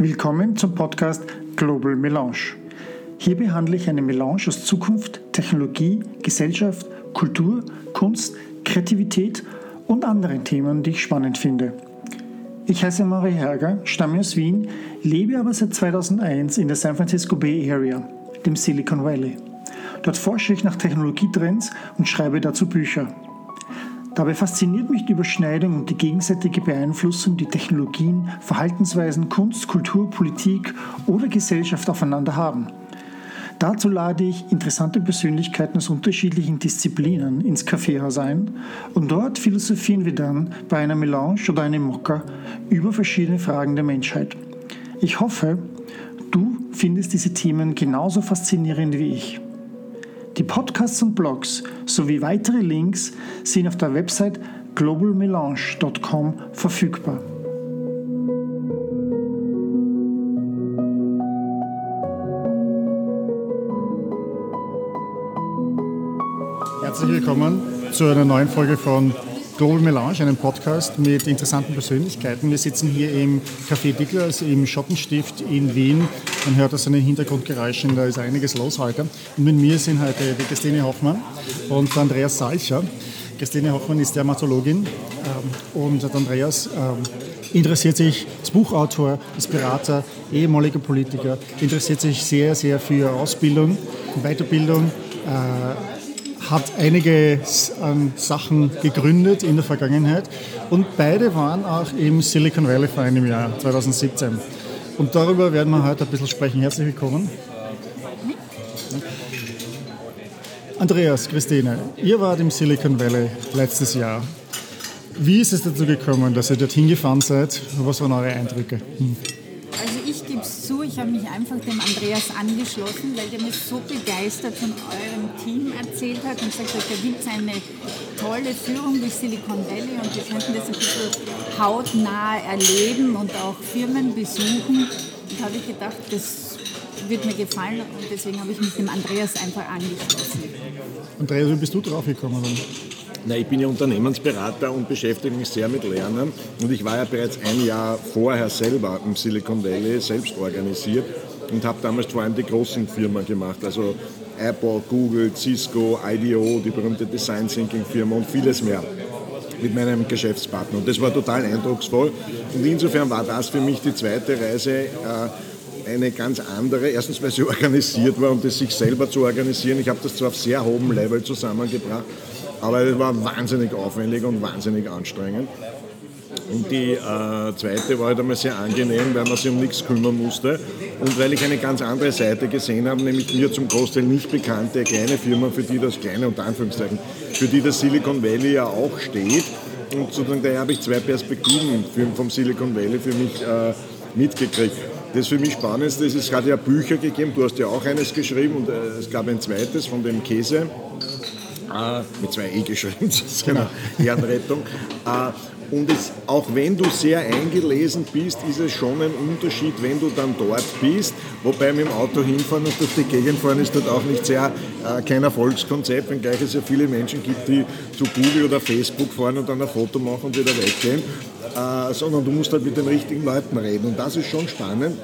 Willkommen zum Podcast Global Melange. Hier behandle ich eine Melange aus Zukunft, Technologie, Gesellschaft, Kultur, Kunst, Kreativität und anderen Themen, die ich spannend finde. Ich heiße Marie Herger, stamme aus Wien, lebe aber seit 2001 in der San Francisco Bay Area, dem Silicon Valley. Dort forsche ich nach Technologietrends und schreibe dazu Bücher. Dabei fasziniert mich die Überschneidung und die gegenseitige Beeinflussung, die Technologien, Verhaltensweisen, Kunst, Kultur, Politik oder Gesellschaft aufeinander haben. Dazu lade ich interessante Persönlichkeiten aus unterschiedlichen Disziplinen ins Kaffeehaus ein und dort philosophieren wir dann bei einer Melange oder einem Mokka über verschiedene Fragen der Menschheit. Ich hoffe, du findest diese Themen genauso faszinierend wie ich. Die Podcasts und Blogs sowie weitere Links sind auf der Website globalmelange.com verfügbar. Herzlich willkommen zu einer neuen Folge von Global Melange, einem Podcast mit interessanten Persönlichkeiten. Wir sitzen hier im Café Dicklers im Schottenstift in Wien. Man hört aus den Hintergrundgeräuschen, da ist einiges los heute. Und mit mir sind heute die Christine Hoffmann und Andreas Salcher. Christine Hoffmann ist Dermatologin ähm, und Andreas ähm, interessiert sich, ist Buchautor, ist Berater, ehemaliger Politiker, interessiert sich sehr, sehr für Ausbildung, Weiterbildung, äh, hat einige ähm, Sachen gegründet in der Vergangenheit und beide waren auch im Silicon Valley vor einem Jahr, 2017. Und darüber werden wir heute ein bisschen sprechen. Herzlich willkommen. Andreas, Christine, ihr wart im Silicon Valley letztes Jahr. Wie ist es dazu gekommen, dass ihr dorthin gefahren seid? Was waren eure Eindrücke? Hm ich habe mich einfach dem Andreas angeschlossen, weil der mir so begeistert von eurem Team erzählt hat und gesagt hat, da gibt es eine tolle Führung durch Silicon Valley und wir könnten das ein bisschen hautnah erleben und auch Firmen besuchen. Und habe ich gedacht, das wird mir gefallen und deswegen habe ich mich dem Andreas einfach angeschlossen. Andreas, wie bist du drauf gekommen? Na, ich bin ja Unternehmensberater und beschäftige mich sehr mit Lernen. Und ich war ja bereits ein Jahr vorher selber im Silicon Valley selbst organisiert und habe damals vor allem die großen Firmen gemacht. Also Apple, Google, Cisco, IDEO, die berühmte Design Thinking Firma und vieles mehr mit meinem Geschäftspartner. Und das war total eindrucksvoll. Und insofern war das für mich die zweite Reise. Äh, eine ganz andere. Erstens, weil sie organisiert war, um das sich selber zu organisieren. Ich habe das zwar auf sehr hohem Level zusammengebracht, aber es war wahnsinnig aufwendig und wahnsinnig anstrengend. Und die äh, zweite war halt einmal sehr angenehm, weil man sich um nichts kümmern musste und weil ich eine ganz andere Seite gesehen habe, nämlich mir zum Großteil nicht bekannte kleine Firma, für die das kleine unter Anführungszeichen, für die das Silicon Valley ja auch steht. Und sozusagen daher habe ich zwei Perspektiven vom Silicon Valley für mich äh, mitgekriegt. Das für mich Spannendste ist, es hat ja Bücher gegeben, du hast ja auch eines geschrieben und äh, es gab ein zweites von dem Käse äh, mit zwei E geschrieben, genau. Ehrenrettung. Äh, und es, auch wenn du sehr eingelesen bist, ist es schon ein Unterschied, wenn du dann dort bist. Wobei mit dem Auto hinfahren und durch die Gegend fahren ist dort auch nicht sehr äh, kein Erfolgskonzept, wenngleich es ja viele Menschen gibt, die zu Google oder Facebook fahren und dann ein Foto machen und wieder weggehen. Äh, sondern du musst halt mit den richtigen Leuten reden. Und das ist schon spannend.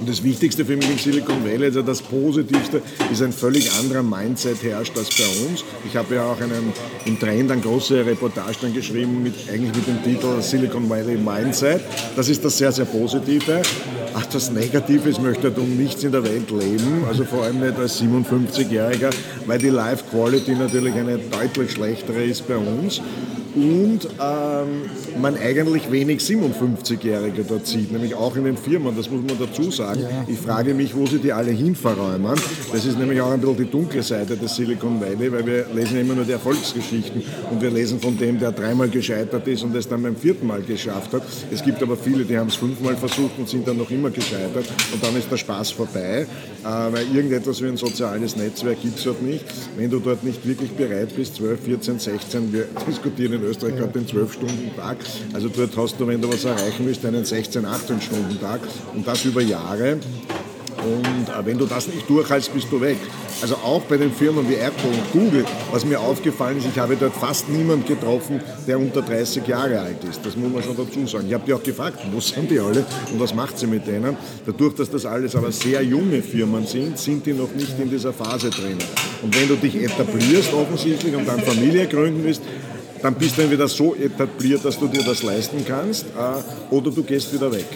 Und das Wichtigste für mich im Silicon Valley, also das Positivste, ist ein völlig anderer Mindset herrscht als bei uns. Ich habe ja auch einen, im Trend eine große Reportage dann geschrieben, mit, eigentlich mit dem Titel Silicon Valley Mindset. Das ist das sehr, sehr Positive. Ach, das Negative ist, möchte um nichts in der Welt leben, also vor allem nicht als 57-Jähriger, weil die Life Quality natürlich eine deutlich schlechtere ist bei uns und ähm, man eigentlich wenig 57-Jährige dort sieht, nämlich auch in den Firmen, das muss man dazu sagen. Ja. Ich frage mich, wo sie die alle hin verräumen. Das ist nämlich auch ein bisschen die dunkle Seite des Silicon Valley, weil wir lesen immer nur die Erfolgsgeschichten und wir lesen von dem, der dreimal gescheitert ist und es dann beim vierten Mal geschafft hat. Es gibt aber viele, die haben es fünfmal versucht und sind dann noch immer gescheitert und dann ist der Spaß vorbei, weil irgendetwas wie ein soziales Netzwerk gibt es dort nicht. Wenn du dort nicht wirklich bereit bist, 12, 14, 16, wir diskutieren in Österreich gerade den 12-Stunden-Tag. Also dort hast du, wenn du was erreichen willst, einen 16-, 18-Stunden-Tag und das über Jahre Und äh, wenn du das nicht durchhältst, bist du weg. Also auch bei den Firmen wie Apple und Google, was mir aufgefallen ist, ich habe dort fast niemanden getroffen, der unter 30 Jahre alt ist. Das muss man schon dazu sagen. Ich habe die auch gefragt, wo sind die alle und was macht sie mit denen? Dadurch, dass das alles aber sehr junge Firmen sind, sind die noch nicht in dieser Phase drin. Und wenn du dich etablierst offensichtlich und dann Familie gründen willst, dann bist du entweder so etabliert, dass du dir das leisten kannst, äh, oder du gehst wieder weg.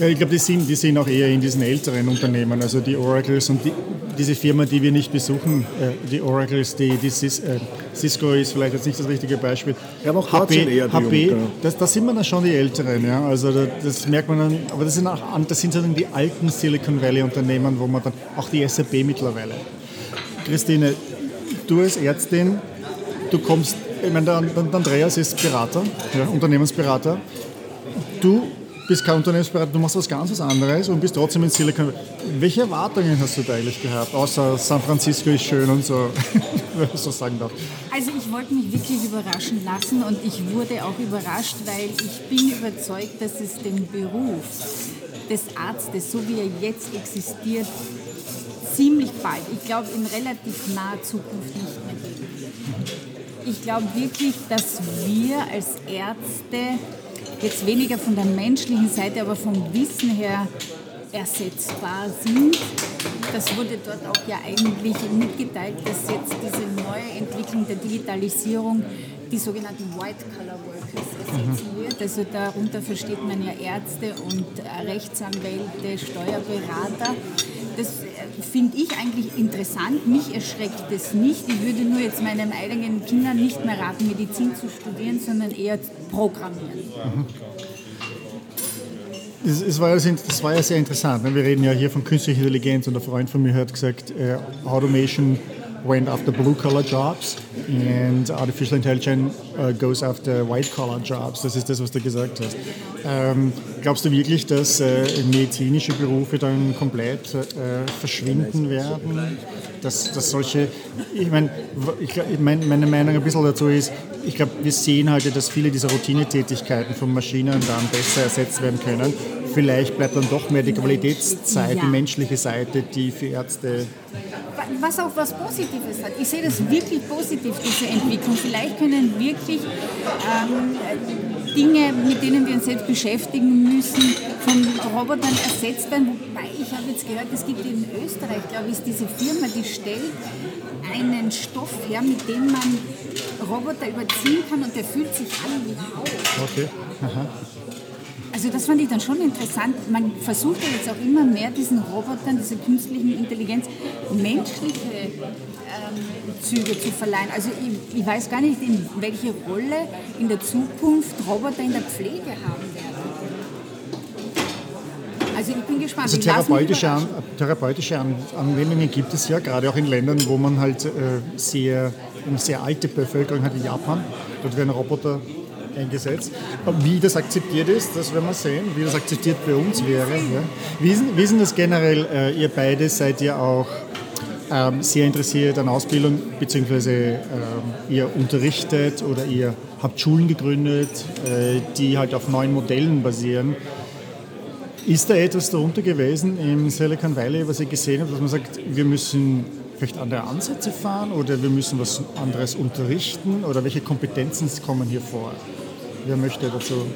Ja, ich glaube, die sind, die sind auch eher in diesen älteren Unternehmen, also die Oracles und die, diese Firma, die wir nicht besuchen, äh, die Oracles, die, die Cis, äh, Cisco ist vielleicht jetzt nicht das richtige Beispiel. Ja, aber auch HP, eher die HP Jungen, das, das sind wir dann schon die Älteren, ja. Also das, das merkt man dann, aber das sind, auch, das sind sozusagen die alten Silicon Valley Unternehmen, wo man dann, auch die SAP mittlerweile. Christine, du als Ärztin, du kommst, ich meine, der, der Andreas ist Berater, ja, Unternehmensberater. Du bist kein Unternehmensberater, du machst was ganz was anderes und bist trotzdem in Silicon Valley. Welche Erwartungen hast du da eigentlich gehabt, außer San Francisco ist schön und so, wenn ich so sagen darf? Also ich wollte mich wirklich überraschen lassen und ich wurde auch überrascht, weil ich bin überzeugt, dass es den Beruf des Arztes, so wie er jetzt existiert, ziemlich bald, ich glaube in relativ naher Zukunft nicht mehr. Ich glaube wirklich, dass wir als Ärzte jetzt weniger von der menschlichen Seite, aber vom Wissen her ersetzbar sind. Das wurde dort auch ja eigentlich mitgeteilt, dass jetzt diese neue Entwicklung der Digitalisierung die sogenannten White-Collar-Workers ersetzen mhm. wird. Also darunter versteht man ja Ärzte und Rechtsanwälte, Steuerberater. Das finde ich eigentlich interessant. Mich erschreckt es nicht. Ich würde nur jetzt meinen eigenen Kindern nicht mehr raten, Medizin zu studieren, sondern eher programmieren. Mhm. Es, es war ja, das war ja sehr interessant. Ne? Wir reden ja hier von künstlicher Intelligenz und ein Freund von mir hat gesagt, äh, Automation went after blue collar jobs and artificial intelligence uh, goes after white collar jobs. Das ist das, was du gesagt hast. Ähm, glaubst du wirklich, dass äh, medizinische Berufe dann komplett äh, verschwinden werden? Dass, dass solche, ich meine, ich, mein, meine Meinung ein bisschen dazu ist, ich glaube, wir sehen halt, dass viele dieser Routinetätigkeiten von Maschinen dann besser ersetzt werden können. Vielleicht bleibt dann doch mehr die Qualitätszeit, ja. die menschliche Seite, die für Ärzte was auch was Positives hat. Ich sehe das wirklich positiv, diese Entwicklung. Vielleicht können wirklich ähm, Dinge, mit denen wir uns selbst beschäftigen müssen, von Robotern ersetzt werden. Wobei ich habe jetzt gehört, es gibt in Österreich, glaube ich, diese Firma, die stellt einen Stoff her, mit dem man Roboter überziehen kann und der fühlt sich an wie Haut. Okay. Aha. Also das fand ich dann schon interessant. Man versucht ja jetzt auch immer mehr diesen Robotern, dieser künstlichen Intelligenz, menschliche ähm, Züge zu verleihen. Also ich, ich, weiß gar nicht, in welche Rolle in der Zukunft Roboter in der Pflege haben werden. Also ich bin gespannt. Also therapeutische, An therapeutische An Anwendungen gibt es ja, gerade auch in Ländern, wo man halt äh, sehr, eine sehr alte Bevölkerung hat, wie Japan. Dort werden Roboter eingesetzt. Wie das akzeptiert ist, das werden wir sehen, wie das akzeptiert bei uns wäre. Ja. Wie, ist, wie ist das generell? Äh, ihr beide seid ja auch ähm, sehr interessiert an Ausbildung, beziehungsweise ähm, ihr unterrichtet oder ihr habt Schulen gegründet, äh, die halt auf neuen Modellen basieren. Ist da etwas darunter gewesen im Silicon Valley, was ihr gesehen habt, dass man sagt, wir müssen vielleicht andere Ansätze fahren oder wir müssen was anderes unterrichten oder welche Kompetenzen kommen hier vor? Wer möchte dazu?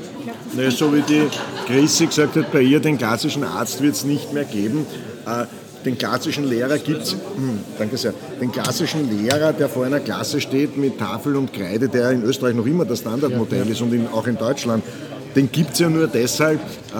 Naja, so wie die Chrissy gesagt hat, bei ihr den klassischen Arzt wird es nicht mehr geben. Äh, den klassischen Lehrer gibt es, hm, danke sehr, den klassischen Lehrer, der vor einer Klasse steht mit Tafel und Kreide, der in Österreich noch immer das Standardmodell ja, ja. ist und in, auch in Deutschland, den gibt es ja nur deshalb, äh,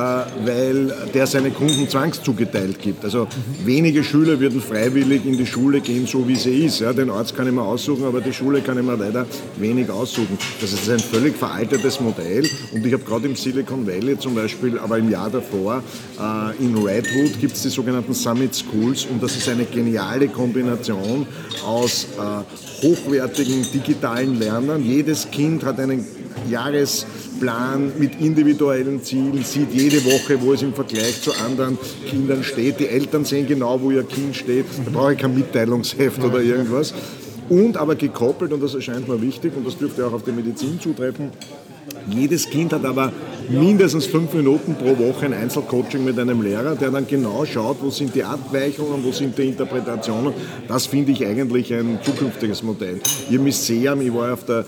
weil der seine Kunden zwangszugeteilt gibt. Also wenige Schüler würden freiwillig in die Schule gehen, so wie sie ist. Ja, den Arzt kann ich mir aussuchen, aber die Schule kann ich mir leider wenig aussuchen. Das ist ein völlig veraltetes Modell und ich habe gerade im Silicon Valley zum Beispiel, aber im Jahr davor, äh, in Redwood gibt es die sogenannten Summit Schools und das ist eine geniale Kombination aus äh, hochwertigen digitalen Lernern. Jedes Kind hat einen Jahresplan mit individuellen Zielen, sieht jede Woche, wo es im Vergleich zu anderen Kindern steht. Die Eltern sehen genau, wo ihr Kind steht. Da brauche ich kein Mitteilungsheft oder irgendwas. Und aber gekoppelt, und das erscheint mir wichtig, und das dürfte auch auf die Medizin zutreffen, Jedes Kind hat aber mindestens fünf Minuten pro Woche ein Einzelcoaching mit einem Lehrer, der dann genau schaut, wo sind die Abweichungen, wo sind die Interpretationen. Das finde ich eigentlich ein zukünftiges Modell. Ihr Museum, ich war auf der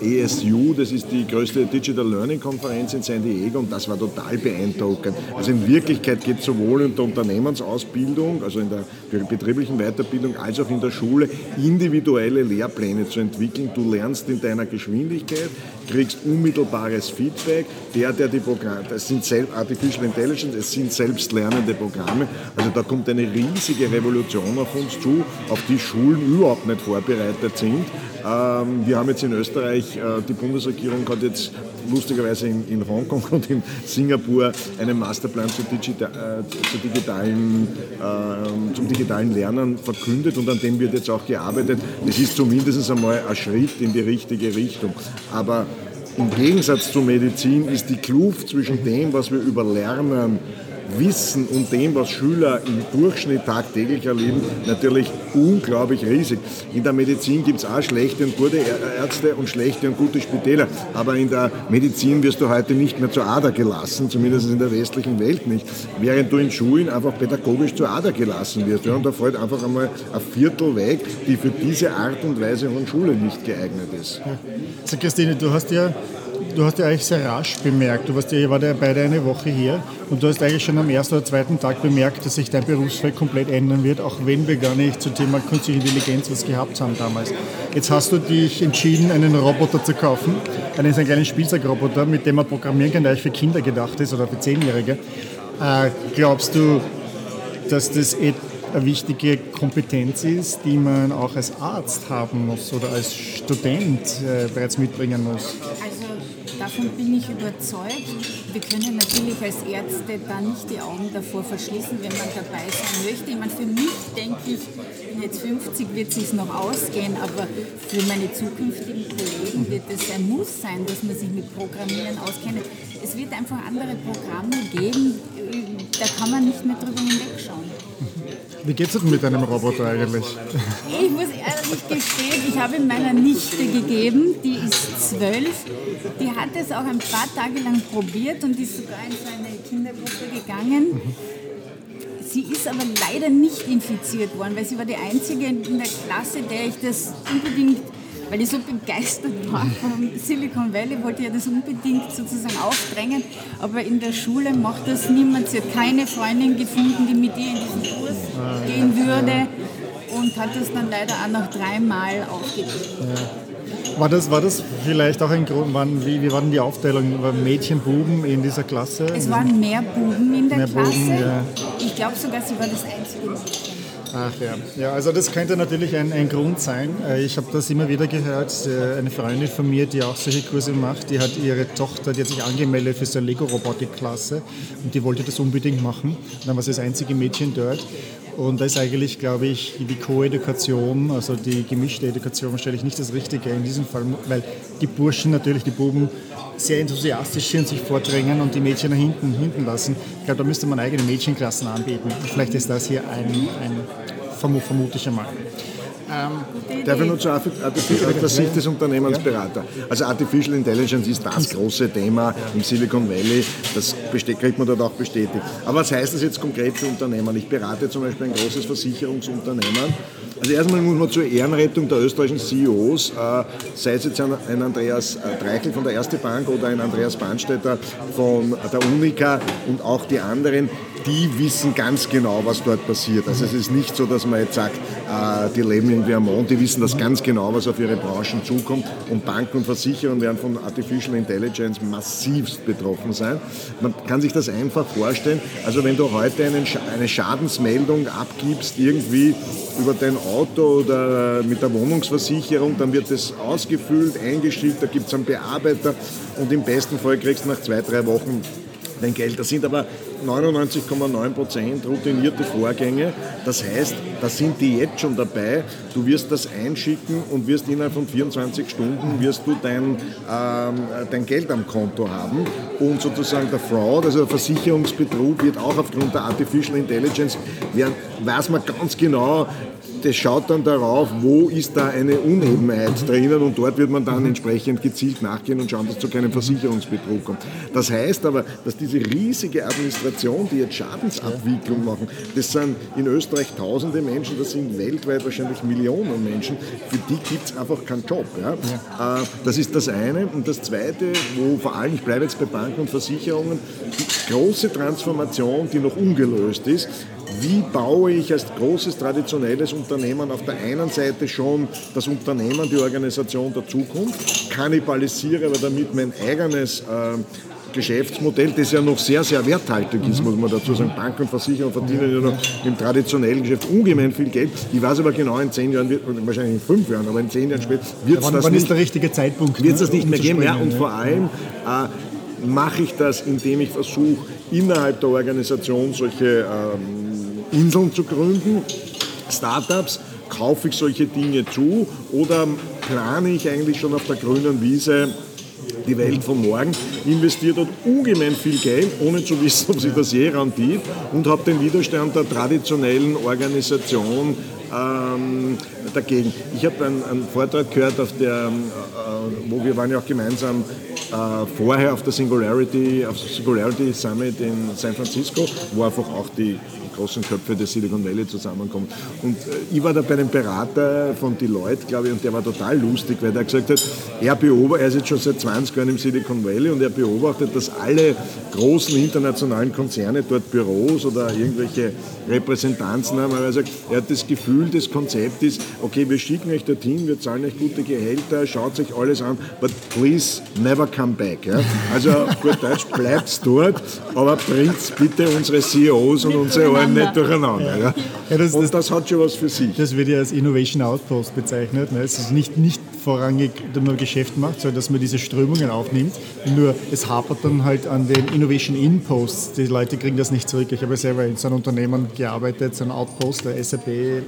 äh, ESU, das ist die größte Digital Learning Konferenz in San Diego und das war total beeindruckend. Also in Wirklichkeit geht es sowohl in der Unternehmensausbildung, also in der betrieblichen Weiterbildung, als auch in der Schule individuelle Lehrpläne zu entwickeln. Du lernst in deiner Geschwindigkeit, kriegst unmittelbares Feedback, der, der die Programme, das sind Artificial Intelligence, es sind selbstlernende Programme. Also da kommt eine riesige Revolution auf uns zu, auf die Schulen überhaupt nicht vorbereitet sind. Ähm, wir haben jetzt in Österreich, äh, die Bundesregierung hat jetzt lustigerweise in, in Hongkong und in Singapur einen Masterplan zu, Digita äh, zu digitalen, äh, zum digitalen Lernen verkündet und an dem wird jetzt auch gearbeitet. Das ist zumindest einmal ein Schritt in die richtige Richtung. Aber im Gegensatz zur Medizin ist die Kluft zwischen dem, was wir über Lernen wissen und dem, was Schüler im Durchschnitt tagtäglich erleben, natürlich unglaublich riesig. In der Medizin gibt es auch schlechte und gute Ärzte und schlechte und gute Spitäler. Aber in der Medizin wirst du heute nicht mehr zur Ader gelassen, zumindest in der westlichen Welt nicht. Während du in Schulen einfach pädagogisch zur Ader gelassen wirst. Ja, und da fällt einfach einmal ein Viertel weg, die für diese Art und Weise von Schule nicht geeignet ist. Also Christine, du hast ja du hast ja eigentlich sehr rasch bemerkt, du warst ja, ihr ja beide eine Woche hier und du hast eigentlich schon am ersten oder zweiten Tag bemerkt, dass sich dein Berufsfeld komplett ändern wird, auch wenn wir gar nicht zum Thema künstliche Intelligenz was gehabt haben damals. Jetzt hast du dich entschieden, einen Roboter zu kaufen, einen, einen kleinen Spielzeugroboter, mit dem man programmieren kann, der eigentlich für Kinder gedacht ist oder für Zehnjährige. Äh, glaubst du, dass das eine wichtige Kompetenz ist, die man auch als Arzt haben muss oder als Student äh, bereits mitbringen muss? Also davon bin ich überzeugt. Wir können natürlich als Ärzte da nicht die Augen davor verschließen, wenn man dabei sein möchte. Ich meine, für mich denke ich, bin jetzt 50, wird es sich noch ausgehen, aber für meine zukünftigen Kollegen wird es ein Muss sein, dass man sich mit Programmieren auskennt. Es wird einfach andere Programme geben, da kann man nicht mehr drüber hinwegschauen. Wie geht es denn mit einem Roboter eigentlich? Ich muss ehrlich gestehen, ich habe meiner Nichte gegeben, die ist zwölf. Die hat es auch ein paar Tage lang probiert und ist sogar in so eine Kindergruppe gegangen. Sie ist aber leider nicht infiziert worden, weil sie war die Einzige in der Klasse, der ich das unbedingt weil ich so begeistert war vom Silicon Valley, wollte ich das unbedingt sozusagen aufdrängen, aber in der Schule macht das niemand. Sie hat keine Freundin gefunden, die mit ihr in diesen Kurs gehen würde und hat das dann leider auch noch dreimal aufgegeben. War das, war das vielleicht auch ein Grund, wann, wie, wie war denn die Aufteilung? War Mädchen, Buben in dieser Klasse? Es waren mehr Buben in der mehr Klasse. Buben, ja. Ich glaube sogar, sie war das einzige. Ach ja. ja, also das könnte natürlich ein, ein Grund sein. Äh, ich habe das immer wieder gehört. Äh, eine Freundin von mir, die auch solche Kurse macht, die hat ihre Tochter, die hat sich angemeldet für so eine Lego-Robotik-Klasse und die wollte das unbedingt machen. dann war sie das einzige Mädchen dort. Und da ist eigentlich, glaube ich, die Co-Edukation, also die gemischte Education, wahrscheinlich nicht das Richtige in diesem Fall, weil die Burschen natürlich, die Buben, sehr enthusiastisch sind, sich vordrängen und die Mädchen nach hinten, hinten lassen. Ich glaube, da müsste man eigene Mädchenklassen anbieten. Vielleicht ist das hier ein, ein vermute ich einmal. Ähm, Darf ich zu Artificial, aus der Sicht des Unternehmensberater. Also Artificial Intelligence ist das große Thema im Silicon Valley. Das kriegt man dort auch bestätigt. Aber was heißt das jetzt konkret für Unternehmen? Ich berate zum Beispiel ein großes Versicherungsunternehmen. Also erstmal muss man zur Ehrenrettung der österreichischen CEOs, äh, sei es jetzt ein Andreas Dreichel von der Erste Bank oder ein Andreas Bahnstetter von der Unica und auch die anderen, die wissen ganz genau, was dort passiert. Also es ist nicht so, dass man jetzt sagt, äh, die leben irgendwie am Mond, die wissen das ganz genau, was auf ihre Branchen zukommt. Und Banken und Versicherungen werden von Artificial Intelligence massivst betroffen sein. Man kann sich das einfach vorstellen. Also wenn du heute eine Schadensmeldung abgibst, irgendwie über dein Auto oder mit der Wohnungsversicherung, dann wird das ausgefüllt, eingeschickt, da gibt es einen Bearbeiter und im besten Fall kriegst du nach zwei, drei Wochen dein Geld. Das sind aber 99,9 Prozent routinierte Vorgänge. Das heißt, da sind die jetzt schon dabei. Du wirst das einschicken und wirst innerhalb von 24 Stunden wirst du dein, ähm, dein Geld am Konto haben. Und sozusagen der Fraud, also der Versicherungsbetrug, wird auch aufgrund der Artificial Intelligence, werden, weiß man ganz genau, das schaut dann darauf, wo ist da eine Unebenheit drinnen und dort wird man dann entsprechend gezielt nachgehen und schauen, dass zu keinem Versicherungsbetrug kommt. Das heißt aber, dass diese riesige Administration, die jetzt Schadensabwicklung machen, das sind in Österreich tausende Menschen, das sind weltweit wahrscheinlich Millionen Menschen, für die gibt es einfach keinen Job. Ja? ja. Äh, das ist das eine. Und das zweite, wo vor allem, ich bleibe jetzt bei Banken und Versicherungen, die große Transformation, die noch ungelöst ist, wie baue ich als großes traditionelles Unternehmen auf der einen Seite schon das Unternehmen, die Organisation der Zukunft, kannibalisiere aber damit mein eigenes äh, Geschäftsmodell, das ja noch sehr, sehr werthaltig ist, muss man dazu sagen. Banken und Versicherungen verdienen ja noch im traditionellen Geschäft ungemein viel Geld. Ich weiß aber genau, in zehn Jahren, wird, wahrscheinlich in fünf Jahren, aber in zehn Jahren später wird es das wann nicht, ist der richtige Zeitpunkt? Wird es ne, das nicht um mehr geben? Ja, und vor allem äh, mache ich das, indem ich versuche, innerhalb der Organisation solche ähm, Inseln zu gründen, Startups, kaufe ich solche Dinge zu oder plane ich eigentlich schon auf der grünen Wiese die Welt von morgen, investiert dort ungemein viel Geld, ohne zu wissen, ob sich das je rentiert und habe den Widerstand der traditionellen Organisation ähm, dagegen. Ich habe einen, einen, Vortrag gehört, auf der, äh, wo wir waren ja auch gemeinsam äh, vorher auf der Singularity, auf der Singularity Summit in San Francisco, wo einfach auch die großen Köpfe des Silicon Valley zusammenkommen. Und äh, ich war da bei einem Berater von Deloitte, glaube ich, und der war total lustig, weil der gesagt hat, er beobachtet, er ist jetzt schon seit 20 Jahren im Silicon Valley und er beobachtet, dass alle großen internationalen Konzerne dort Büros oder irgendwelche Repräsentanzen haben. Aber er sagt, er hat das Gefühl, das Konzept ist, okay, wir schicken euch dorthin, wir zahlen euch gute Gehälter, schaut euch alles an, but please never come back. Ja? Also gut Deutsch, bleibt dort, aber bringt bitte unsere CEOs und unsere Ohren nicht durcheinander. Ja. Ja, das, und das, das, hat schon was für sich. Das wird ja als Innovation Outpost bezeichnet. Ne? Es ist nicht, nicht vorrangig nur Geschäft macht, sondern dass man diese Strömungen aufnimmt. Nur es hapert dann halt an den Innovation Inposts. Die Leute kriegen das nicht zurück. Ich habe selber in so einem Unternehmen gearbeitet, so ein Outpost, der SAP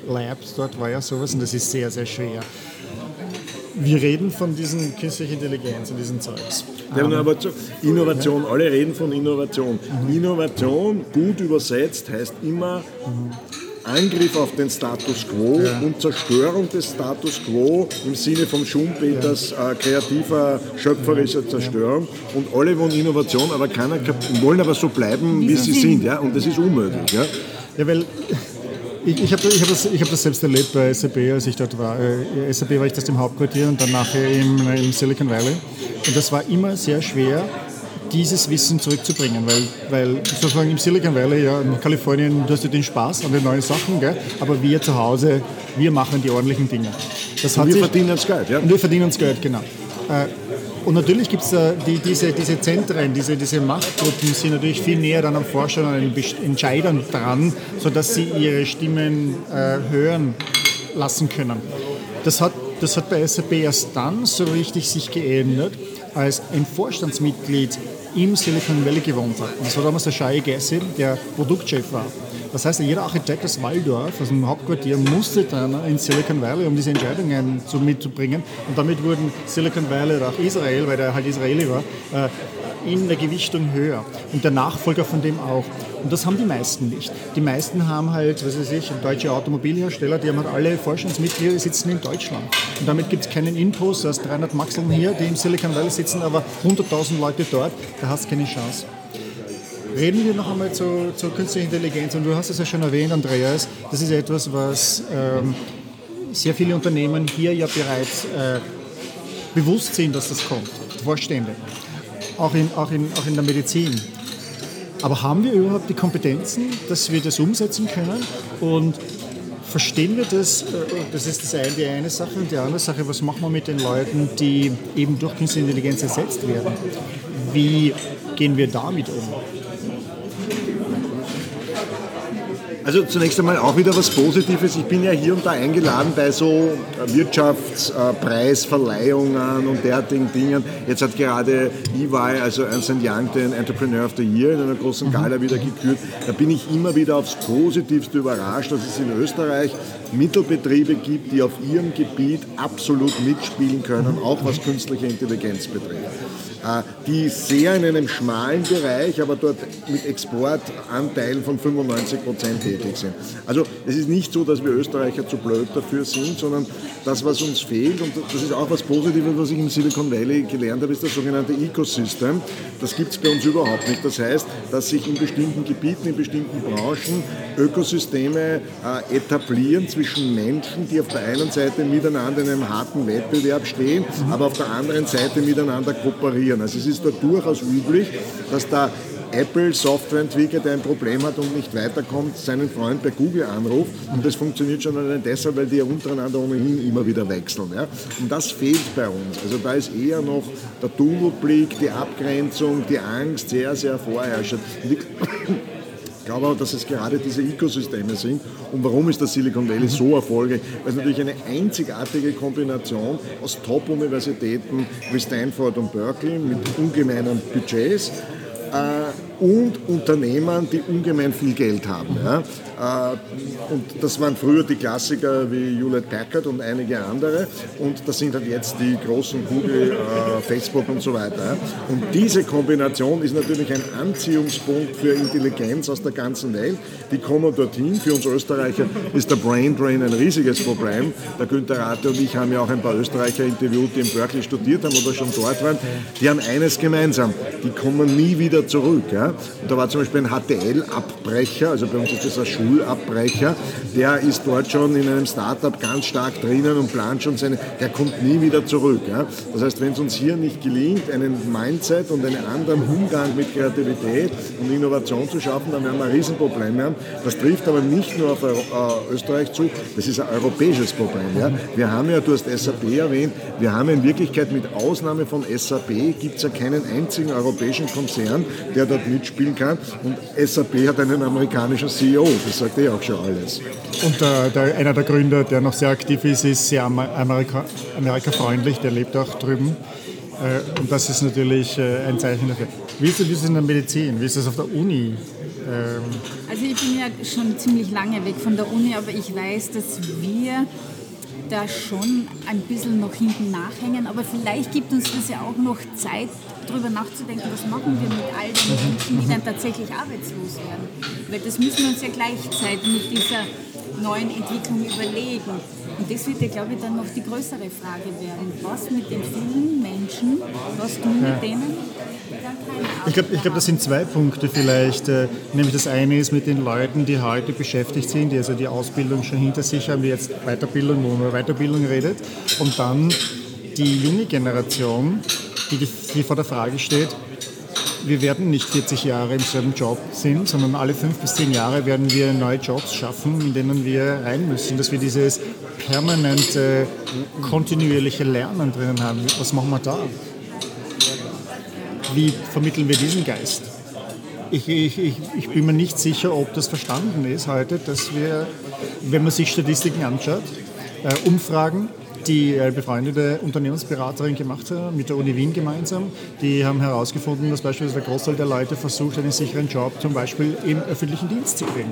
Labs, dort war ja sowas und das ist sehr, sehr schwer. Wir reden von diesen künstlichen Intelligenz und diesen Zeugs. Ja, aber Innovation, alle reden von Innovation. Mhm. Innovation, gut übersetzt, heißt immer mhm. Angriff auf den Status quo ja. und Zerstörung des Status quo im Sinne von Schumpeters äh, kreativer, schöpferischer Zerstörung. Und alle wollen Innovation, aber keiner wollen aber so bleiben, wie, wie sie sind. Ja? Und das ist unmöglich. Ja, ja weil ich, ich habe ich hab das, hab das selbst erlebt bei SAP, als ich dort war. Äh, SAP war ich das im Hauptquartier und dann nachher im, im Silicon Valley. Und das war immer sehr schwer, dieses Wissen zurückzubringen, weil, weil sozusagen im Silicon Valley, ja, in Kalifornien, du hast ja den Spaß an den neuen Sachen, gell? aber wir zu Hause, wir machen die ordentlichen Dinge. Das und wir sich, verdienen das Geld, ja? Und wir verdienen uns Geld, genau. Äh, und natürlich gibt es die, diese, diese Zentren, diese, diese Machtgruppen sind natürlich viel näher dann am Forscher und an den Entscheidern dran, sodass sie ihre Stimmen äh, hören lassen können. Das hat, das hat bei SAP erst dann so richtig sich geändert, als ein Vorstandsmitglied im Silicon Valley gewohnt hat. Und das war damals der Shai Gassi, der Produktchef war. Das heißt, jeder Architekt aus Waldorf, aus dem Hauptquartier, musste dann in Silicon Valley, um diese Entscheidungen zu, mitzubringen. Und damit wurden Silicon Valley oder auch Israel, weil der halt Israeli war, äh, in der Gewichtung höher. Und der Nachfolger von dem auch. Und das haben die meisten nicht. Die meisten haben halt, was weiß ich, deutsche Automobilhersteller, die haben halt alle Vorstandsmitglieder sitzen in Deutschland. Und damit gibt es keinen Input, du hast 300 Maxeln hier, die im Silicon Valley sitzen, aber 100.000 Leute dort, da hast du keine Chance. Reden wir noch einmal zur, zur künstlichen Intelligenz. Und du hast es ja schon erwähnt, Andreas, das ist etwas, was ähm, sehr viele Unternehmen hier ja bereits äh, bewusst sind, dass das kommt. Vorstände. Auch in, auch, in, auch in der Medizin. Aber haben wir überhaupt die Kompetenzen, dass wir das umsetzen können? Und verstehen wir das? Äh, das ist das eine, die eine Sache. Und die andere Sache, was machen wir mit den Leuten, die eben durch künstliche Intelligenz ersetzt werden? Wie gehen wir damit um? Also zunächst einmal auch wieder was Positives. Ich bin ja hier und da eingeladen bei so Wirtschaftspreisverleihungen und derartigen Dingen. Jetzt hat gerade EY, also Ernst Young, den Entrepreneur of the Year in einer großen mhm. Gala wieder gekürt. Da bin ich immer wieder aufs Positivste überrascht, dass es in Österreich Mittelbetriebe gibt, die auf ihrem Gebiet absolut mitspielen können, auch was künstliche Intelligenz betrifft. Äh, die sehr in einem schmalen Bereich, aber dort mit Exportanteilen von 95 Prozent tätig sind. Also es ist nicht so, dass wir Österreicher zu blöd dafür sind, sondern das, was uns fehlt, und das ist auch was Positives, was ich im Silicon Valley gelernt habe, ist das sogenannte Ecosystem. Das gibt es bei uns überhaupt nicht. Das heißt, dass sich in bestimmten Gebieten, in bestimmten Branchen Ökosysteme äh, etablieren zwischen Menschen, die auf der einen Seite miteinander in einem harten Wettbewerb stehen, aber auf der anderen Seite miteinander kooperieren. Also es ist da durchaus üblich, dass da Apple Softwareentwickler, der ein Problem hat und nicht weiterkommt, seinen Freund bei Google anruft. Und das funktioniert schon allein deshalb, weil die ja untereinander ohnehin immer wieder wechseln. Ja? Und das fehlt bei uns. Also da ist eher noch der Tunnelblick, die Abgrenzung, die Angst sehr, sehr vorherrschend. Ich glaube aber, dass es gerade diese Ökosysteme sind. Und warum ist das Silicon Valley so erfolgreich? Weil es natürlich eine einzigartige Kombination aus Top-Universitäten wie Stanford und Berkeley mit ungemeinen Budgets äh, und Unternehmern, die ungemein viel Geld haben. Ja. Äh, und das waren früher die Klassiker wie Hewlett Packard und einige andere. Und das sind halt jetzt die großen Google, äh, Facebook und so weiter. Und diese Kombination ist natürlich ein Anziehungspunkt für Intelligenz aus der ganzen Welt. Die kommen dorthin. Für uns Österreicher ist der Brain Drain ein riesiges Problem. Der Günther Rate und ich haben ja auch ein paar Österreicher interviewt, die in Berkeley studiert haben oder schon dort waren. Die haben eines gemeinsam. Die kommen nie wieder zurück. Ja? Und da war zum Beispiel ein HTL-Abbrecher, also bei uns ist das ein Schulabbrecher, der ist dort schon in einem Startup ganz stark drinnen und plant schon seine, der kommt nie wieder zurück. Ja? Das heißt, wenn es uns hier nicht gelingt, einen Mindset und einen anderen Umgang mit Kreativität und Innovation zu schaffen, dann werden wir ein Riesenproblem haben. Das trifft aber nicht nur auf äh, Österreich zu, das ist ein europäisches Problem. Ja? Wir haben ja, du hast SAP erwähnt, wir haben in Wirklichkeit mit Ausnahme von SAP gibt es ja keinen einzigen europäischen Konzern, der dort mitspielen kann. Und SAP hat einen amerikanischen CEO, das sagt eh auch schon alles. Und der, der, einer der Gründer, der noch sehr aktiv ist, ist sehr Amerika, Amerika-freundlich, der lebt auch drüben. Äh, und das ist natürlich äh, ein Zeichen dafür. Wie ist das in der Medizin? Wie ist das auf der Uni? Ähm also ich bin ja schon ziemlich lange weg von der Uni, aber ich weiß, dass wir da schon ein bisschen noch hinten nachhängen. Aber vielleicht gibt uns das ja auch noch Zeit, darüber nachzudenken, was machen wir mit all den Menschen, die dann tatsächlich arbeitslos werden. Weil das müssen wir uns ja gleichzeitig mit dieser neuen Entwicklung überlegen. Und das wird ja, glaube ich, dann noch die größere Frage werden. Was mit den vielen Menschen, was tun mit ja. denen, ich glaube, ich glaub, das sind zwei Punkte vielleicht. Äh, nämlich das eine ist mit den Leuten, die heute beschäftigt sind, die also die Ausbildung schon hinter sich haben, die jetzt Weiterbildung, wo man über Weiterbildung redet. Und dann die junge Generation, die, die vor der Frage steht, wir werden nicht 40 Jahre im selben Job sind, sondern alle fünf bis zehn Jahre werden wir neue Jobs schaffen, in denen wir rein müssen, dass wir dieses permanente, kontinuierliche Lernen drinnen haben. Was machen wir da? Wie vermitteln wir diesen Geist? Ich, ich, ich, ich, bin mir nicht sicher, ob das verstanden ist heute, dass wir, wenn man sich Statistiken anschaut, äh, Umfragen, die eine befreundete Unternehmensberaterin gemacht hat, mit der Uni Wien gemeinsam. Die haben herausgefunden, dass beispielsweise der Großteil der Leute versucht, einen sicheren Job zum Beispiel im öffentlichen Dienst zu kriegen.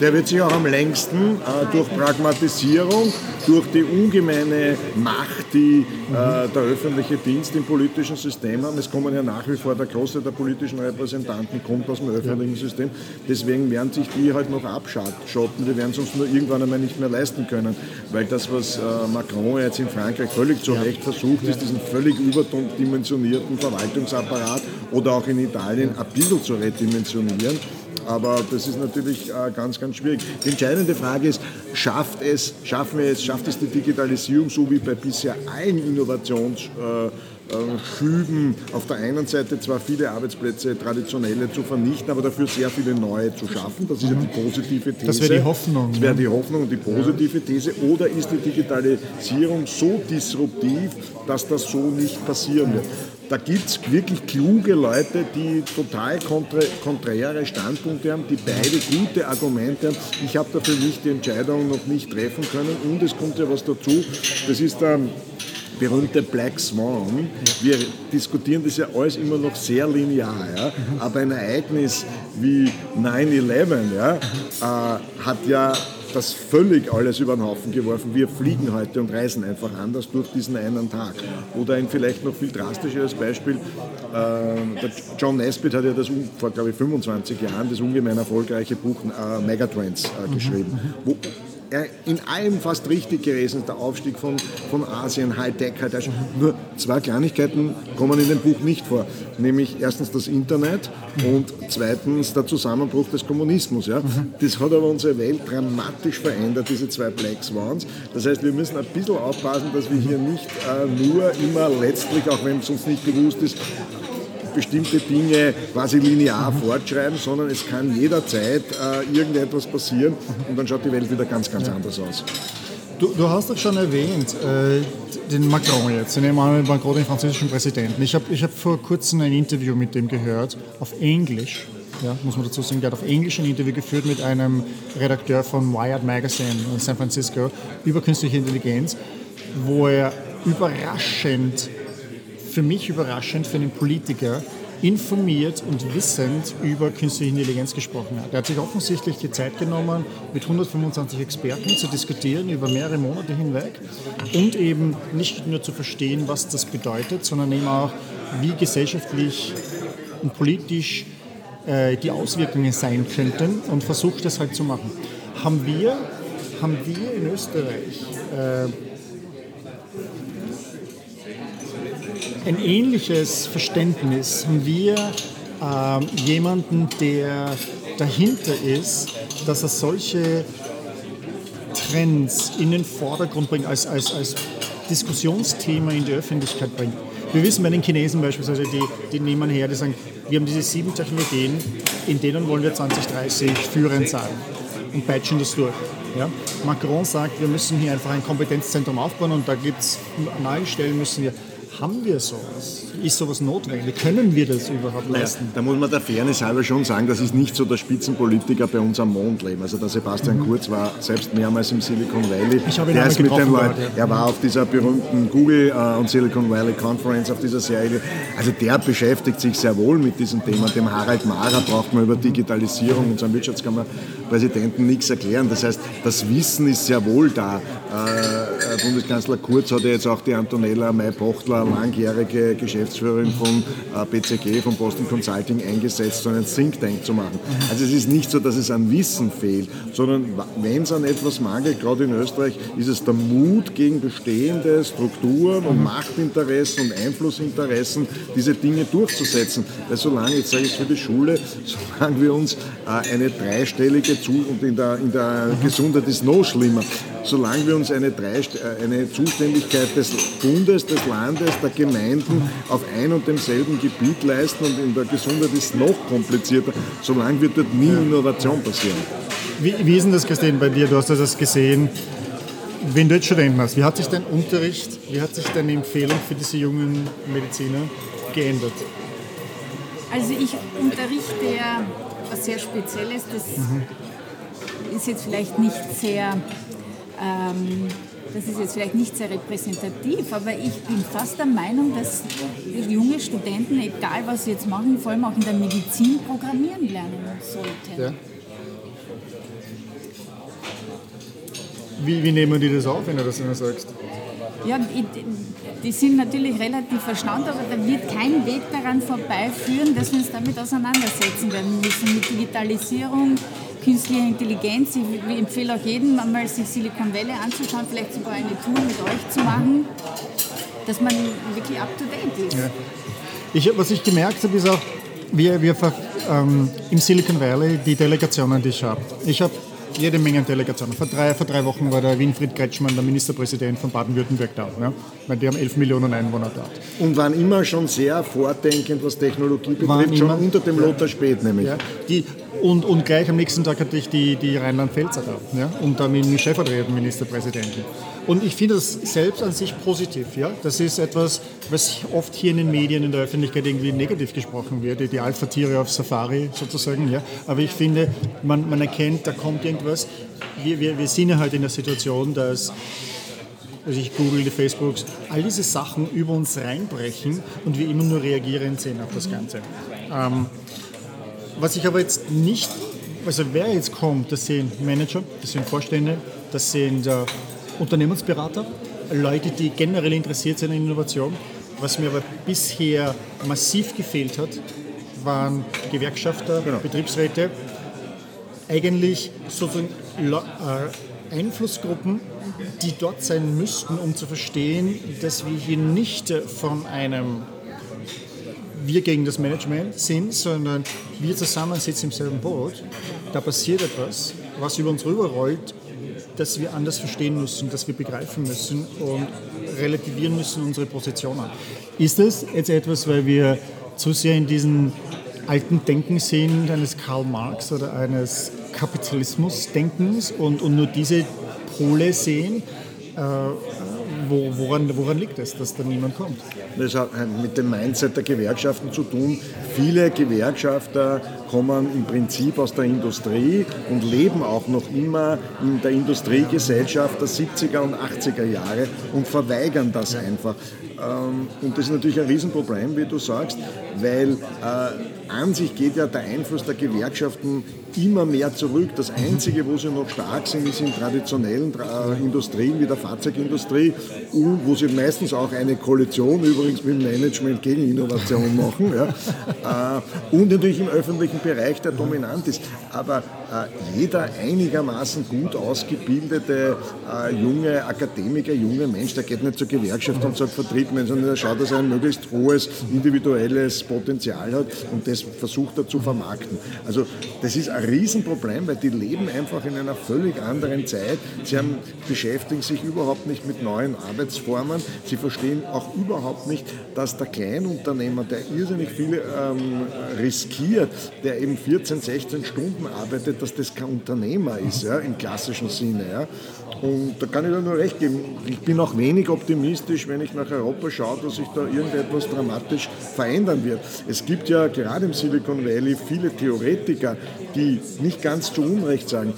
Der wird sich auch am längsten äh, durch Pragmatisierung, durch die ungemeine Macht, die äh, der öffentliche Dienst im politischen System hat. Es kommen ja nach wie vor der Großteil der politischen Repräsentanten kommt aus dem öffentlichen System. Deswegen werden sich die halt noch abschotten. Wir werden es uns nur irgendwann einmal nicht mehr leisten können. Weil das, was äh, Macron jetzt in Frankreich völlig zu Recht versucht, ist diesen völlig überdimensionierten Verwaltungsapparat oder auch in Italien ein bisschen zu redimensionieren. Aber das ist natürlich äh, ganz, ganz schwierig. Die entscheidende Frage ist, schafft es, schaffen wir es, schafft es die Digitalisierung so wie bei bisher allen Innovationsschüben äh, auf der einen Seite zwar viele Arbeitsplätze traditionelle zu vernichten, aber dafür sehr viele neue zu schaffen. Das ist ja die positive These. Das wäre die Hoffnung. Das wäre die Hoffnung und die positive These. Oder ist die Digitalisierung so disruptiv, dass das so nicht passieren wird? Da gibt es wirklich kluge Leute, die total konträre Standpunkte haben, die beide gute Argumente haben. Ich habe dafür nicht die Entscheidung noch nicht treffen können. Und es kommt ja was dazu, das ist der berühmte Black Swan. Wir diskutieren das ja alles immer noch sehr linear, ja? aber ein Ereignis wie 9-11 ja, äh, hat ja das völlig alles über den Haufen geworfen. Wir fliegen heute und reisen einfach anders durch diesen einen Tag. Oder ein vielleicht noch viel drastischeres Beispiel, äh, John Nesbitt hat ja das vor, glaube ich, 25 Jahren das ungemein erfolgreiche Buch äh, Megatrends äh, geschrieben, wo in allem fast richtig gewesen ist, der Aufstieg von, von Asien, Hightech, Hightech. Nur zwei Kleinigkeiten kommen in dem Buch nicht vor, nämlich erstens das Internet und zweitens der Zusammenbruch des Kommunismus. Ja. Das hat aber unsere Welt dramatisch verändert, diese zwei Black Swans. Das heißt, wir müssen ein bisschen aufpassen, dass wir hier nicht äh, nur immer letztlich, auch wenn es uns nicht bewusst ist, bestimmte Dinge quasi linear fortschreiben, sondern es kann jederzeit äh, irgendetwas passieren und dann schaut die Welt wieder ganz, ganz ja. anders aus. Du, du, hast doch schon erwähnt, äh, den Macron jetzt, den Emmanuel Macron, den französischen Präsidenten. Ich habe ich hab vor kurzem ein Interview mit dem gehört, auf Englisch, ja, muss man dazu sagen, der hat auf Englisch ein Interview geführt mit einem Redakteur von Wired Magazine in San Francisco über künstliche Intelligenz, wo er überraschend für mich überraschend für einen Politiker, informiert und wissend über künstliche Intelligenz gesprochen hat. Er hat sich offensichtlich die Zeit genommen, mit 125 Experten zu diskutieren über mehrere Monate hinweg und eben nicht nur zu verstehen, was das bedeutet, sondern eben auch, wie gesellschaftlich und politisch äh, die Auswirkungen sein könnten und versucht das halt zu machen. Haben wir, haben wir in Österreich äh, ein ähnliches Verständnis haben wir äh, jemanden, der dahinter ist, dass er solche Trends in den Vordergrund bringt, als, als, als Diskussionsthema in die Öffentlichkeit bringt. Wir wissen bei den Chinesen beispielsweise, die, die nehmen her, die sagen, wir haben diese sieben Technologien, in denen wollen wir 2030 führend sein und peitschen das durch. Ja? Macron sagt, wir müssen hier einfach ein Kompetenzzentrum aufbauen und da gibt es neue Stellen, müssen wir haben wir sowas? Ist sowas notwendig? Können wir das überhaupt leisten? Naja, da muss man der Fairness halber schon sagen, das ist nicht so, dass Spitzenpolitiker bei uns am Mond leben. Also der Sebastian mhm. Kurz war selbst mehrmals im Silicon Valley. Ich habe ihn der ist mit den Leuten, Er war auf dieser berühmten Google äh, und Silicon Valley Conference, auf dieser Serie. Also der beschäftigt sich sehr wohl mit diesem Thema. Dem Harald Mara braucht man über Digitalisierung, unserem Wirtschaftskammerpräsidenten, nichts erklären. Das heißt, das Wissen ist sehr wohl da. Bundeskanzler Kurz hat ja jetzt auch die Antonella May-Pochtler langjährige Geschäftsführerin von äh, BCG, von Boston Consulting, eingesetzt, so einen Think Tank zu machen. Also es ist nicht so, dass es an Wissen fehlt, sondern wenn es an etwas mangelt, gerade in Österreich, ist es der Mut gegen bestehende Strukturen und Machtinteressen und Einflussinteressen, diese Dinge durchzusetzen. Weil solange, jetzt sage ich es für die Schule, solange wir uns äh, eine dreistellige Zu und in der, in der Gesundheit ist noch schlimmer, solange wir uns eine, drei, äh, eine Zuständigkeit des Bundes, des Landes, der Gemeinden auf ein und demselben Gebiet leisten und in der Gesundheit ist es noch komplizierter, solange wird dort nie Innovation passieren. Wie, wie ist denn das, Christine, bei dir? Du hast das gesehen. Wenn du jetzt Studenten hast, wie hat sich dein Unterricht, wie hat sich deine Empfehlung für diese jungen Mediziner geändert? Also ich unterrichte ja was sehr Spezielles, das mhm. ist jetzt vielleicht nicht sehr ähm, das ist jetzt vielleicht nicht sehr repräsentativ, aber ich bin fast der Meinung, dass junge Studenten, egal was sie jetzt machen, vor allem auch in der Medizin programmieren lernen sollten. Ja. Wie, wie nehmen die das auf, wenn du das immer sagst? Ja, die sind natürlich relativ erstaunt, aber da wird kein Weg daran vorbeiführen, dass wir uns damit auseinandersetzen werden müssen mit Digitalisierung, künstliche Intelligenz. Ich empfehle auch jedem einmal sich Silicon Valley anzuschauen, vielleicht sogar eine Tour mit euch zu machen, dass man wirklich up to date ist. Ja. Ich, was ich gemerkt habe, ist auch, wir, wir ähm, im Silicon Valley die Delegationen, die ich habe. Ich habe jede Menge Delegationen. Vor drei, vor drei Wochen war der Winfried Kretschmann, der Ministerpräsident von Baden-Württemberg, da. Ja? Weil die haben 11 Millionen Einwohner dort. Und waren immer schon sehr vordenkend, was Technologie betrifft, schon unter dem Lothar Spät nämlich. Ja, die, und, und gleich am nächsten Tag hatte ich die, die Rheinland-Pfälzer da ja? und dann den stellvertretenden Ministerpräsidenten. Und ich finde das selbst an sich positiv. Ja? Das ist etwas, was oft hier in den Medien, in der Öffentlichkeit irgendwie negativ gesprochen wird, die Alpha-Tiere auf Safari sozusagen. Ja? Aber ich finde, man, man erkennt, da kommt irgendwas. Wir, wir, wir sind ja halt in der Situation, dass also ich google die Facebooks, all diese Sachen über uns reinbrechen und wir immer nur reagieren sehen auf das Ganze. Ähm, was ich aber jetzt nicht also wer jetzt kommt, das sind Manager, das sind Vorstände, das sind äh, Unternehmensberater, Leute, die generell interessiert sind in Innovation. Was mir aber bisher massiv gefehlt hat, waren Gewerkschafter, genau. Betriebsräte, eigentlich sozusagen äh, Einflussgruppen, die dort sein müssten, um zu verstehen, dass wir hier nicht von einem wir gegen das Management sind, sondern wir zusammen sitzen im selben Boot. Da passiert etwas, was über uns rüberrollt, das wir anders verstehen müssen, das wir begreifen müssen und relativieren müssen unsere Positionen. Ist das jetzt etwas, weil wir zu sehr in diesen alten Denken sind, eines Karl Marx oder eines Kapitalismus-Denkens und, und nur diese Pole sehen? Äh, wo, woran, woran liegt es, dass da niemand kommt? Das hat mit dem Mindset der Gewerkschaften zu tun. Viele Gewerkschafter kommen im Prinzip aus der Industrie und leben auch noch immer in der Industriegesellschaft der 70er und 80er Jahre und verweigern das einfach. Ähm, und das ist natürlich ein Riesenproblem, wie du sagst, weil äh, an sich geht ja der Einfluss der Gewerkschaften immer mehr zurück. Das Einzige, wo sie noch stark sind, ist in traditionellen äh, Industrien wie der Fahrzeugindustrie, wo sie meistens auch eine Koalition übrigens mit dem Management gegen Innovation machen. Ja. Äh, und natürlich im öffentlichen Bereich, der dominant ist. Aber äh, jeder einigermaßen gut ausgebildete junge Akademiker, junge Mensch, der geht nicht zur Gewerkschaft und sagt Vertrieben, sondern der schaut, dass er ein möglichst hohes individuelles Potenzial hat und das versucht er zu vermarkten. Also das ist ein Riesenproblem, weil die leben einfach in einer völlig anderen Zeit. Sie haben, beschäftigen sich überhaupt nicht mit neuen Arbeitsformen. Sie verstehen auch überhaupt nicht, dass der Kleinunternehmer, der irrsinnig viel ähm, riskiert, der eben 14, 16 Stunden arbeitet, dass das kein Unternehmer ist, ja, im klassischen Sinne. Ja. Und da kann ich nur recht geben. Ich bin auch wenig optimistisch, wenn ich nach Europa schaue, dass sich da irgendetwas dramatisch verändern wird. Es gibt ja gerade im Silicon Valley viele Theoretiker, die nicht ganz zu Unrecht sagen,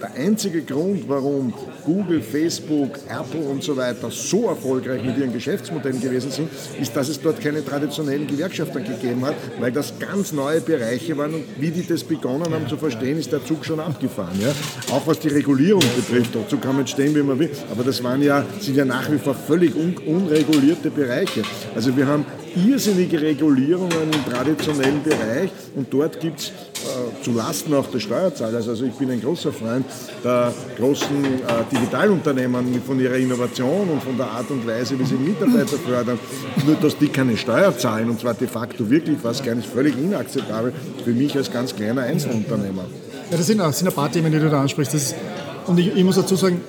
der einzige Grund, warum Google, Facebook, Apple und so weiter so erfolgreich mit ihren Geschäftsmodellen gewesen sind, ist, dass es dort keine traditionellen Gewerkschafter gegeben hat, weil das ganz neue Bereiche waren und wie die das begonnen haben zu verstehen, ist der Zug schon abgefahren. Ja? Auch was die Regulierung betrifft, dazu kann man stehen, wie man will, aber das waren ja, sind ja nach wie vor völlig un unregulierte Bereiche. Also wir haben irrsinnige Regulierungen im traditionellen Bereich und dort gibt es äh, zu Lasten auch des Steuerzahlers. Also ich bin ein großer Freund der großen äh, Digitalunternehmen von ihrer Innovation und von der Art und Weise, wie sie Mitarbeiter fördern. Nur, dass die keine Steuer zahlen und zwar de facto wirklich was nicht völlig inakzeptabel für mich als ganz kleiner Einzelunternehmer. Ja, das sind, das sind ein paar Themen, die du da ansprichst. Ist, und ich, ich muss dazu sagen,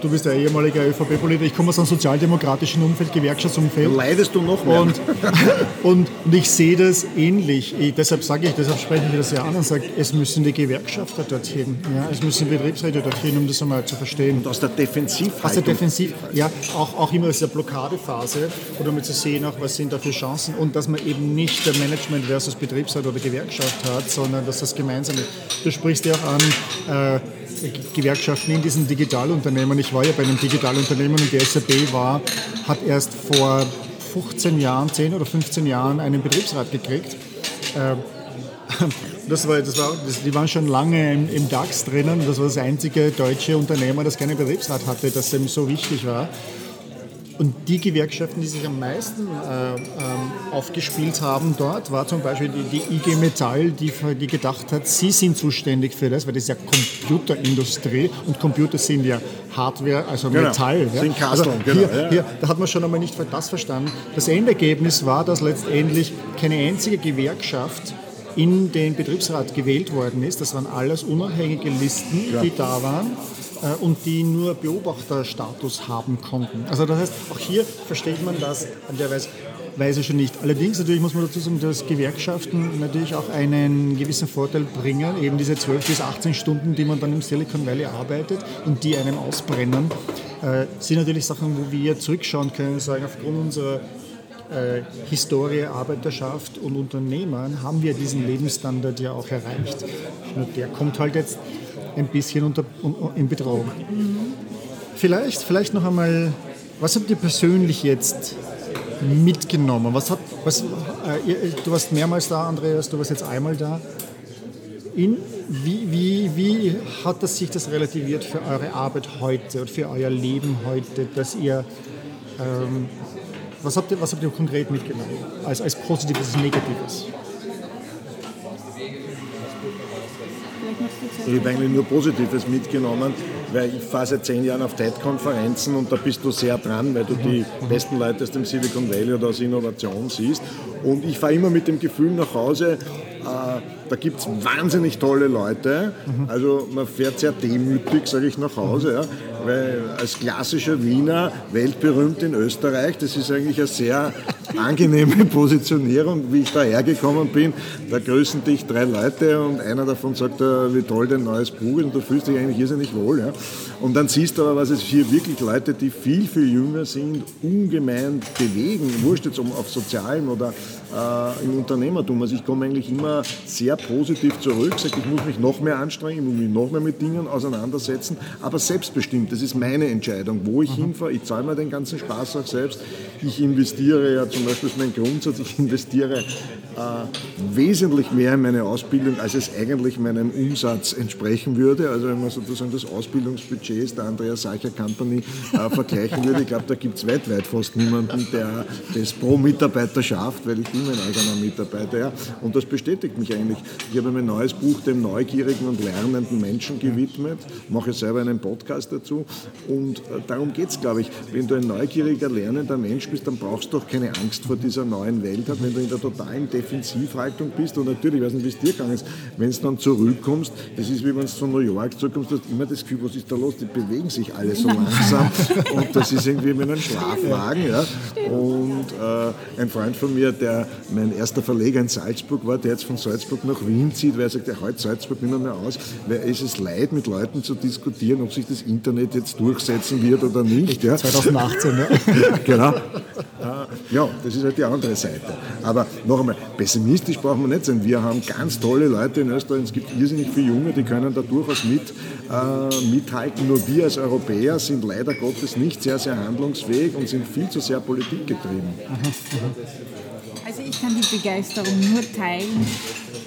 du bist ja ehemaliger ÖVP-Politiker, ich komme aus einem sozialdemokratischen Umfeld, Gewerkschaftsumfeld. Leidest du noch mehr? Und, und, und ich sehe das ähnlich. Ich, deshalb sage ich, deshalb sprechen wir das ja an und sagen, es müssen die Gewerkschafter dorthin, ja, es müssen Betriebsräte dorthin, um das einmal zu verstehen. Und aus der Defensivhaltung. Aus der Defensiv, ja, auch, auch immer aus der Blockadephase oder um zu sehen, auch, was sind da für Chancen und dass man eben nicht der Management versus Betriebsrat oder Gewerkschaft hat, sondern dass das gemeinsam ist. Du sprichst ja auch an, äh, Gewerkschaften in diesen Digitalunternehmen. Ich war ja bei einem Digitalunternehmen und die SAP war, hat erst vor 15 Jahren, 10 oder 15 Jahren einen Betriebsrat gekriegt. Äh, das war, das war, das, die waren schon lange im, im, DAX drinnen. Das war das einzige deutsche Unternehmen, das keinen Betriebsrat hatte, das ihm so wichtig war. Und die Gewerkschaften, die sich am meisten äh, ähm, aufgespielt haben dort, war zum Beispiel die, die IG Metall, die, die, gedacht hat, sie sind zuständig für das, weil das ist ja Computerindustrie und Computer sind ja Hardware, also genau. Metall. Ja. Sind Kasteln, also hier, genau, ja. hier, da hat man schon einmal nicht das verstanden. Das Endergebnis war, dass letztendlich keine einzige Gewerkschaft in den Betriebsrat gewählt worden ist. Das waren alles unabhängige Listen, ja. die da waren und die nur Beobachterstatus haben konnten. Also das heißt, auch hier versteht man das an der Weise, Weise schon nicht. Allerdings natürlich muss man dazu sagen, dass Gewerkschaften natürlich auch einen gewissen Vorteil bringen, eben diese 12 bis 18 Stunden, die man dann im Silicon Valley arbeitet und die einem ausbrennen, äh, sind natürlich Sachen, wo wir zurückschauen können und sagen, aufgrund unserer äh, Historie, Arbeiterschaft und Unternehmen haben wir diesen Lebensstandard ja auch erreicht. Der kommt halt jetzt ein bisschen unter, in Bedrohung. Vielleicht, vielleicht noch einmal, was habt ihr persönlich jetzt mitgenommen? Was hat, was, äh, du warst mehrmals da, Andreas, du warst jetzt einmal da. In, wie, wie, wie hat das sich das relativiert für eure Arbeit heute und für euer Leben heute, dass ihr, ähm, was, habt ihr was habt ihr konkret mitgenommen, als, als Positives, Negatives? Ich habe eigentlich nur Positives mitgenommen, weil ich fahre seit zehn Jahren auf TED-Konferenzen und da bist du sehr dran, weil du die besten Leute aus dem Silicon Valley oder aus Innovation siehst. Und ich fahre immer mit dem Gefühl nach Hause, da gibt es wahnsinnig tolle Leute. Also man fährt sehr demütig, sage ich, nach Hause. Ja. Weil als klassischer Wiener, weltberühmt in Österreich, das ist eigentlich eine sehr angenehme Positionierung, wie ich da hergekommen bin. Da grüßen dich drei Leute und einer davon sagt, äh, wie toll dein neues Buch ist und du fühlst dich eigentlich irrsinnig wohl. Ja. Und dann siehst du aber, was es hier wirklich Leute, die viel, viel jünger sind, ungemein bewegen. Wurscht jetzt um auf Sozialen oder äh, im Unternehmertum. Also ich komme eigentlich immer sehr positiv zurück, sage, ich muss mich noch mehr anstrengen, ich muss mich noch mehr mit Dingen auseinandersetzen, aber selbstbestimmt, das ist meine Entscheidung, wo ich mhm. hinfahre. Ich zahle mir den ganzen Spaß auch selbst. Ich investiere ja zum Beispiel, ist mein Grundsatz, ich investiere äh, wesentlich mehr in meine Ausbildung, als es eigentlich meinem Umsatz entsprechen würde. Also wenn man sozusagen das Ausbildungsbudget der Andreas Seicher Company äh, vergleichen würde, ich glaube, da gibt es weltweit fast niemanden, der das pro Mitarbeiter schafft, weil ich bin mein eigener Mitarbeiter. Ja. Und das bestätigt mich eigentlich. Ich habe mein neues Buch dem neugierigen und lernenden Menschen gewidmet, mache selber einen Podcast dazu und äh, darum geht es, glaube ich. Wenn du ein neugieriger, lernender Mensch bist, dann brauchst du auch keine Angst vor dieser neuen Welt. Wenn du in der totalen Defensivhaltung bist und natürlich, ich weiß nicht, wie es dir gegangen ist, wenn es dann zurückkommst, das ist wie wenn du von New York zurückkommst, du hast immer das Gefühl, was ist da los? Die bewegen sich alle so langsam und das ist irgendwie wie ein Schlafwagen. Ja. Und äh, ein Freund von mir, der mein erster Verleger in Salzburg war, der jetzt von Salzburg nach Wien zieht, weil er sagt, er hält Salzburg nicht mehr aus, weil es ist leid, mit Leuten zu diskutieren, ob sich das Internet jetzt durchsetzen wird oder nicht. Ja. 2018, ja. genau. Ja, das ist halt die andere Seite. Aber noch einmal, pessimistisch brauchen wir nicht sein. Wir haben ganz tolle Leute in Österreich. Es gibt irrsinnig viele Junge, die können da durchaus mit, äh, mithalten. Nur wir als Europäer sind leider Gottes nicht sehr, sehr handlungsfähig und sind viel zu sehr politikgetrieben. Also ich kann die Begeisterung nur teilen.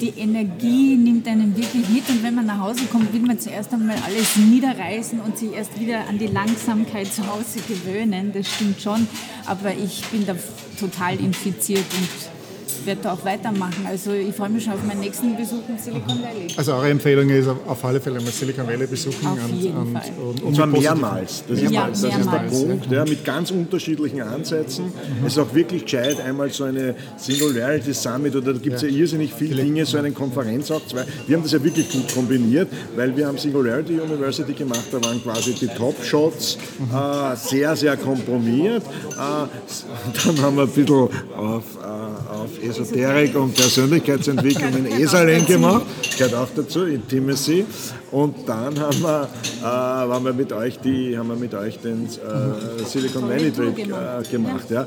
Die Energie nimmt einen wirklich mit und wenn man nach Hause kommt, will man zuerst einmal alles niederreißen und sich erst wieder an die Langsamkeit zu Hause gewöhnen. Das stimmt schon, aber ich bin da total infiziert und werde da auch weitermachen. Also ich freue mich schon auf meinen nächsten Besuch in Silicon Valley. Also eure Empfehlung ist auf alle Fälle mal Silicon Valley besuchen. Auf jeden und, Fall. Und, und, und zwar mehrmals. Das, ist, ja, das mehrmals. ist der Punkt, ja, mit ganz unterschiedlichen Ansätzen. Mhm. Es ist auch wirklich gescheit, einmal so eine Singularity Summit oder da gibt es ja. ja. irrsinnig viele Dinge, so eine Konferenz auch zwei. Wir haben das ja wirklich gut kombiniert, weil wir haben Singularity University gemacht, da waren quasi die Top-Shots mhm. äh, sehr, sehr komprimiert. Äh, dann haben wir ein bisschen auf, äh, auf Esoterik und Persönlichkeitsentwicklung in Esalem gemacht, gehört auch dazu, Intimacy. Und dann haben wir, äh, haben wir mit euch die, haben wir mit euch den äh, Silicon Valley Trip äh, gemacht. Ja.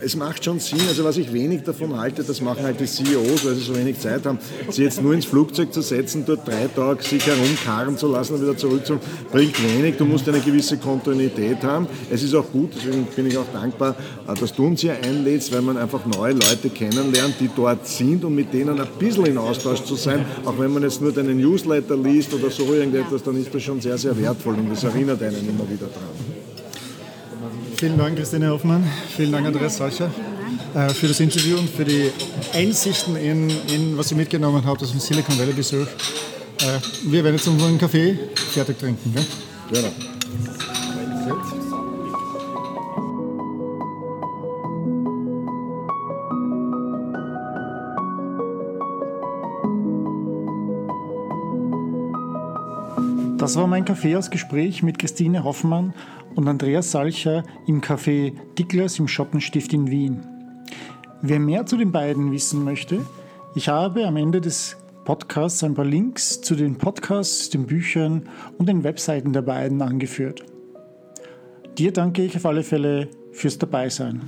Es macht schon Sinn, also was ich wenig davon halte, das machen halt die CEOs, weil sie so wenig Zeit haben, sie jetzt nur ins Flugzeug zu setzen, dort drei Tage sich herumkarren zu lassen und wieder zurückzuholen, bringt wenig. Du musst eine gewisse Kontinuität haben. Es ist auch gut, deswegen bin ich auch dankbar, äh, dass du uns hier einlädst, weil man einfach neue Leute kennenlernt, die dort sind und mit denen ein bisschen in Austausch zu sein, auch wenn man jetzt nur deinen Newsletter liest oder so so irgendetwas, dann ist das schon sehr, sehr wertvoll und das erinnert einen immer wieder dran. Vielen Dank, Christine Hoffmann. Vielen Dank, Andreas Salcher, äh, für das Interview und für die Einsichten in, in was ihr mitgenommen habt aus dem Silicon Valley Besuch. Äh, wir werden jetzt unseren Kaffee fertig trinken. Gell? Genau. Das war mein Kaffeehausgespräch mit Christine Hoffmann und Andreas Salcher im Café Dicklers im Schottenstift in Wien. Wer mehr zu den beiden wissen möchte, ich habe am Ende des Podcasts ein paar Links zu den Podcasts, den Büchern und den Webseiten der beiden angeführt. Dir danke ich auf alle Fälle fürs Dabeisein.